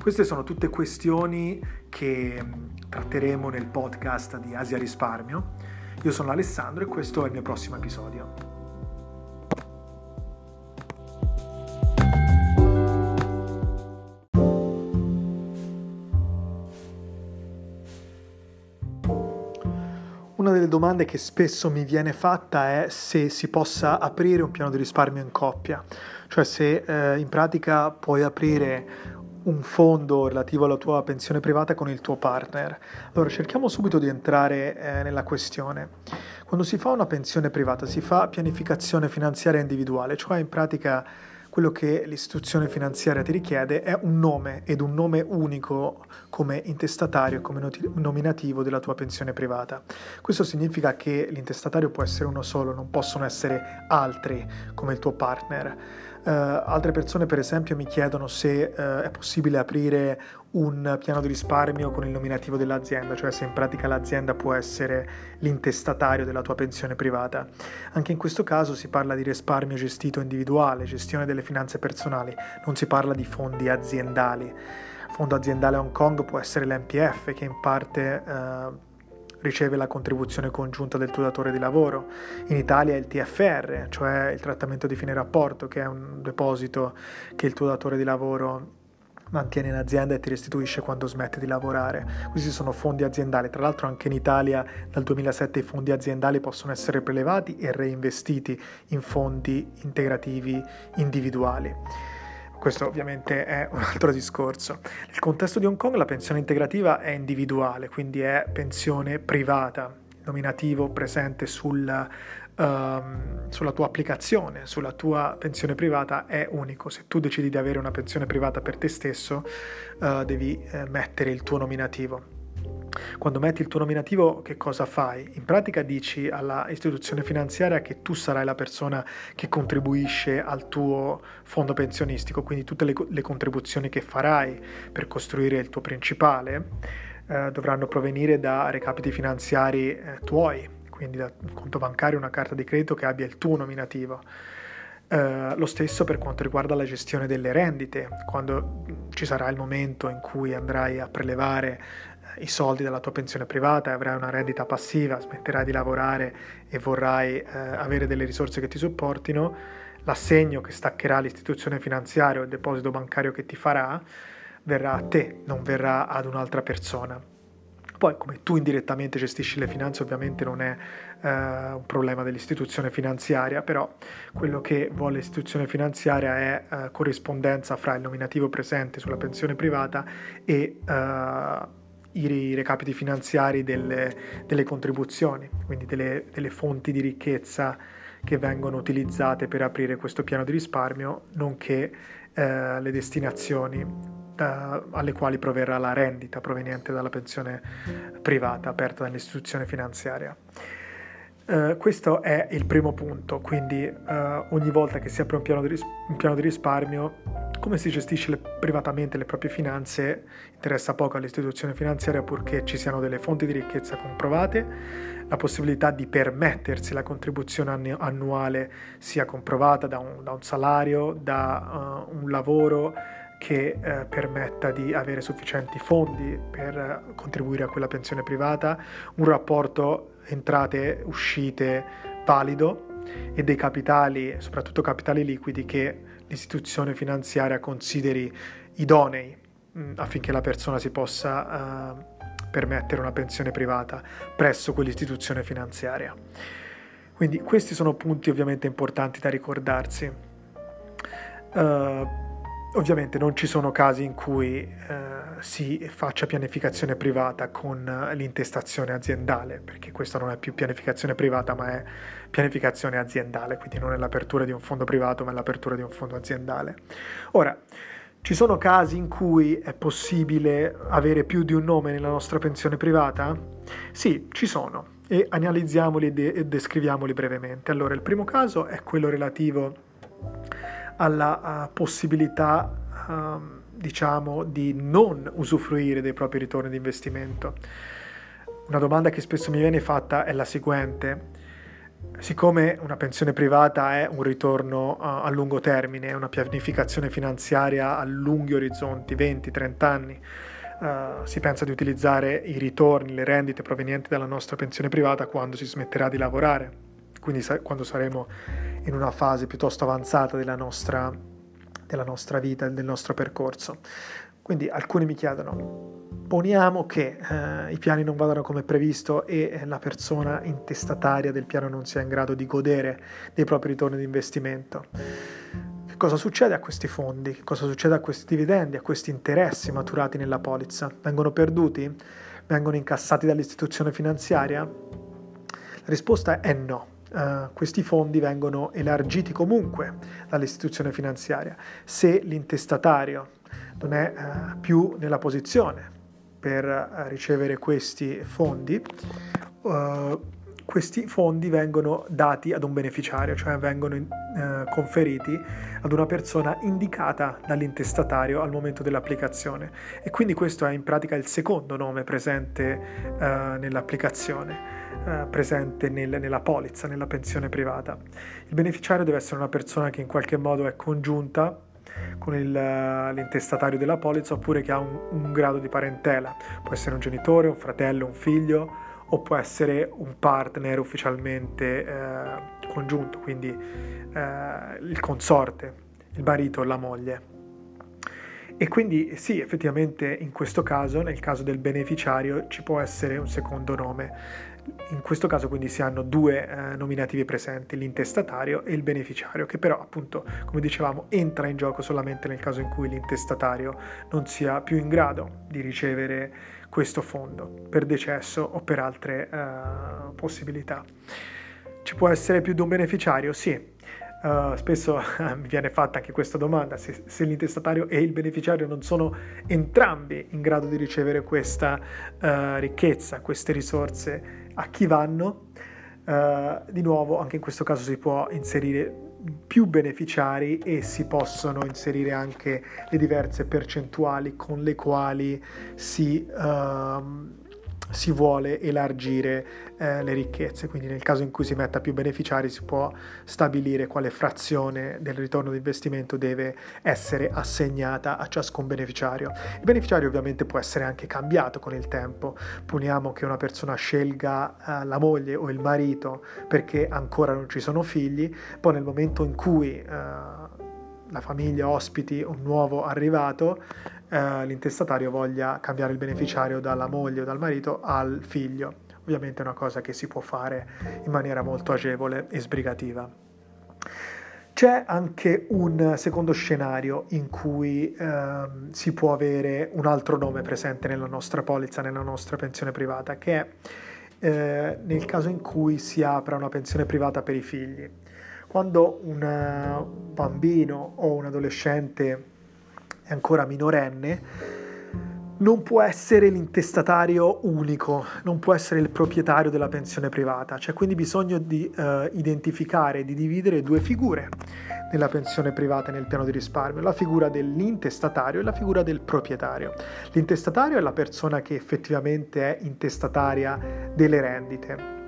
Queste sono tutte questioni che tratteremo nel podcast di Asia Risparmio io sono Alessandro e questo è il mio prossimo episodio. Una delle domande che spesso mi viene fatta è se si possa aprire un piano di risparmio in coppia, cioè se eh, in pratica puoi aprire un fondo relativo alla tua pensione privata con il tuo partner. Allora cerchiamo subito di entrare eh, nella questione. Quando si fa una pensione privata si fa pianificazione finanziaria individuale, cioè in pratica quello che l'istituzione finanziaria ti richiede è un nome ed un nome unico come intestatario e come nominativo della tua pensione privata. Questo significa che l'intestatario può essere uno solo, non possono essere altri come il tuo partner. Uh, altre persone per esempio mi chiedono se uh, è possibile aprire un piano di risparmio con il nominativo dell'azienda, cioè se in pratica l'azienda può essere l'intestatario della tua pensione privata. Anche in questo caso si parla di risparmio gestito individuale, gestione delle finanze personali, non si parla di fondi aziendali. Fondo aziendale Hong Kong può essere l'MPF che in parte uh, riceve la contribuzione congiunta del tuo datore di lavoro. In Italia è il TFR, cioè il trattamento di fine rapporto, che è un deposito che il tuo datore di lavoro mantiene in azienda e ti restituisce quando smetti di lavorare. Questi sono fondi aziendali, tra l'altro anche in Italia dal 2007 i fondi aziendali possono essere prelevati e reinvestiti in fondi integrativi individuali. Questo ovviamente è un altro discorso. Nel contesto di Hong Kong la pensione integrativa è individuale, quindi è pensione privata, nominativo presente sul, um, sulla tua applicazione, sulla tua pensione privata è unico. Se tu decidi di avere una pensione privata per te stesso, uh, devi uh, mettere il tuo nominativo. Quando metti il tuo nominativo, che cosa fai? In pratica dici alla istituzione finanziaria che tu sarai la persona che contribuisce al tuo fondo pensionistico, quindi tutte le, le contribuzioni che farai per costruire il tuo principale eh, dovranno provenire da recapiti finanziari eh, tuoi, quindi da un conto bancario, una carta di credito che abbia il tuo nominativo. Uh, lo stesso per quanto riguarda la gestione delle rendite, quando ci sarà il momento in cui andrai a prelevare i soldi dalla tua pensione privata, avrai una rendita passiva, smetterai di lavorare e vorrai eh, avere delle risorse che ti supportino, l'assegno che staccherà l'istituzione finanziaria o il deposito bancario che ti farà verrà a te, non verrà ad un'altra persona. Poi come tu indirettamente gestisci le finanze ovviamente non è eh, un problema dell'istituzione finanziaria, però quello che vuole l'istituzione finanziaria è eh, corrispondenza fra il nominativo presente sulla pensione privata e eh, i recapiti finanziari delle, delle contribuzioni, quindi delle, delle, fonti di ricchezza che vengono utilizzate per aprire questo piano di risparmio, nonché eh, le destinazioni eh, alle quali proverrà la rendita proveniente dalla pensione privata aperta dall'istituzione finanziaria. Uh, questo è il primo punto, quindi uh, ogni volta che si apre un piano, ris- un piano di risparmio come si gestisce le, privatamente le proprie finanze? Interessa poco all'istituzione finanziaria purché ci siano delle fonti di ricchezza comprovate, la possibilità di permettersi la contribuzione annuale sia comprovata da un, da un salario, da uh, un lavoro che eh, permetta di avere sufficienti fondi per contribuire a quella pensione privata, un rapporto entrate-uscite valido e dei capitali, soprattutto capitali liquidi, che l'istituzione finanziaria consideri idonei mm, affinché la persona si possa uh, permettere una pensione privata presso quell'istituzione finanziaria. Quindi questi sono punti ovviamente importanti da ricordarsi. Uh, Ovviamente non ci sono casi in cui eh, si faccia pianificazione privata con l'intestazione aziendale, perché questa non è più pianificazione privata ma è pianificazione aziendale, quindi non è l'apertura di un fondo privato ma è l'apertura di un fondo aziendale. Ora, Ci sono casi in cui è possibile avere più di un nome nella nostra pensione privata? Sì, ci sono e analizziamoli e, e descriviamoli brevemente. Allora, il primo caso è quello relativo alla uh, possibilità, uh, diciamo, di non usufruire dei propri ritorni di investimento. Una domanda che spesso mi viene fatta è la seguente Siccome una pensione privata è un ritorno a lungo termine, è una pianificazione finanziaria a lunghi orizzonti, 20-30 anni, uh, si pensa di utilizzare i ritorni, le rendite provenienti dalla nostra pensione privata quando si smetterà di lavorare, quindi sa- quando saremo in una fase piuttosto avanzata della nostra, della nostra vita, del nostro percorso. Quindi alcuni mi chiedono, Poniamo che eh, i piani non vadano come previsto e la persona intestataria del piano non sia in grado di godere dei propri ritorni di investimento. Che cosa succede a questi fondi? Che cosa succede a questi dividendi, a questi interessi maturati nella polizza? Vengono perduti? Vengono incassati dall'istituzione finanziaria? La risposta è no. Uh, questi fondi vengono elargiti comunque dall'istituzione finanziaria se l'intestatario non è uh, più nella posizione per eh, ricevere questi fondi, uh, questi fondi vengono dati ad un beneficiario, cioè vengono uh, conferiti ad una persona indicata dall'intestatario al momento dell'applicazione e quindi questo è in pratica il secondo nome presente uh, nell'applicazione. presente nel, nella polizza, nella pensione privata. Il beneficiario deve essere una persona che in qualche modo è congiunta con il, l'intestatario della polizza oppure che ha un, un, grado di parentela. Può essere un genitore, un fratello, un figlio o può essere un partner ufficialmente eh, congiunto, quindi eh, il consorte, il marito la moglie. E quindi sì, effettivamente in questo caso, nel caso del beneficiario, ci può essere un secondo nome. In questo caso quindi si hanno due eh, nominativi presenti, l'intestatario e il beneficiario, che però appunto, come dicevamo, entra in gioco solamente nel caso in cui l'intestatario non sia più in grado di ricevere questo fondo per decesso o per altre eh, possibilità. Ci può essere più di un beneficiario? Sì, Uh, spesso mi viene fatta anche questa domanda, se, se, l'intestatario e il beneficiario non sono entrambi in grado di ricevere questa uh, ricchezza, queste risorse a chi vanno. Uh, di nuovo, anche in questo caso si può inserire più beneficiari e si possono inserire anche le diverse percentuali con le quali si... Uh, si vuole elargire eh, le ricchezze, quindi nel caso in cui si metta più beneficiari si può stabilire quale frazione del ritorno di investimento deve essere assegnata a ciascun beneficiario. Il beneficiario ovviamente può essere anche cambiato con il tempo, poniamo che una persona scelga eh, la moglie o il marito perché ancora non ci sono figli, poi nel momento in cui eh, la famiglia ospiti un nuovo arrivato, eh, l'intestatario voglia cambiare il beneficiario dalla moglie o dal marito al figlio. Ovviamente è una cosa che si può fare in maniera molto agevole e sbrigativa. C'è anche un secondo scenario in cui eh, si può avere un altro nome presente nella nostra polizza, nella nostra pensione privata, che è eh, nel caso in cui si apra una pensione privata per i figli. Quando un bambino o un adolescente è ancora minorenne, non può essere l'intestatario unico, non può essere il proprietario della pensione privata, c'è quindi bisogno di uh, identificare, di dividere due figure nella pensione privata e nel piano di risparmio, la figura dell'intestatario e la figura del proprietario. L'intestatario è la persona che effettivamente è intestataria delle rendite,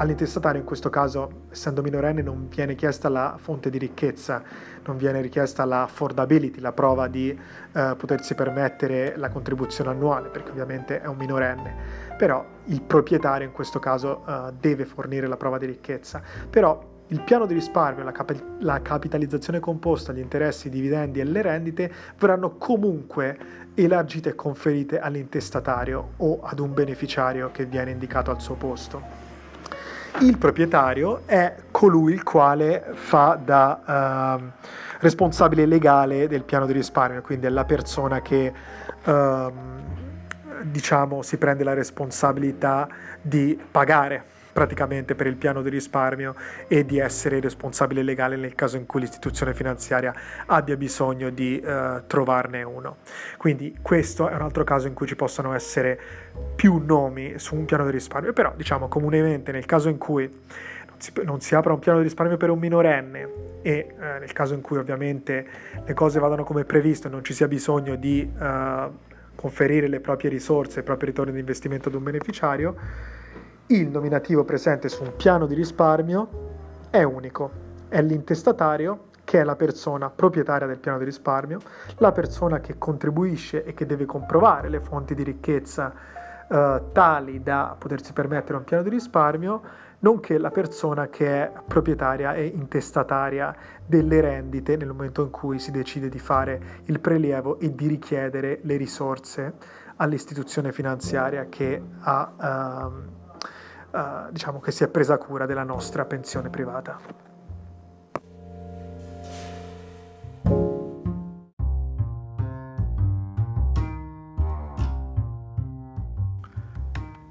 All'intestatario in questo caso, essendo minorenne, non viene chiesta la fonte di ricchezza, non viene richiesta la affordability, la prova di eh, potersi permettere la contribuzione annuale, perché ovviamente è un minorenne. Però il proprietario in questo caso eh, deve fornire la prova di ricchezza. Però il piano di risparmio, la, cap- la capitalizzazione composta, gli interessi, i dividendi e le rendite verranno comunque elargite e conferite all'intestatario o ad un beneficiario che viene indicato al suo posto. Il proprietario è colui il quale fa da uh, responsabile legale del piano di risparmio, quindi è la persona che uh, diciamo si prende la responsabilità di pagare praticamente per il piano di risparmio e di essere responsabile legale nel caso in cui l'istituzione finanziaria abbia bisogno di uh, trovarne uno. Quindi questo è un altro caso in cui ci possono essere più nomi su un piano di risparmio, però diciamo comunemente nel caso in cui non si, apra un piano di risparmio per un minorenne e eh, nel caso in cui ovviamente le cose vadano come previsto e non ci sia bisogno di uh, conferire le proprie risorse, i propri ritorni di investimento ad un beneficiario, il nominativo presente su un piano di risparmio è unico, è l'intestatario che è la persona proprietaria del piano di risparmio, la persona che contribuisce e che deve comprovare le fonti di ricchezza eh, tali da potersi permettere un piano di risparmio, nonché la persona che è proprietaria e intestataria delle rendite nel momento in cui si decide di fare il prelievo e di richiedere le risorse all'istituzione finanziaria che ha... Uh, uh, diciamo che si è presa cura della nostra pensione privata.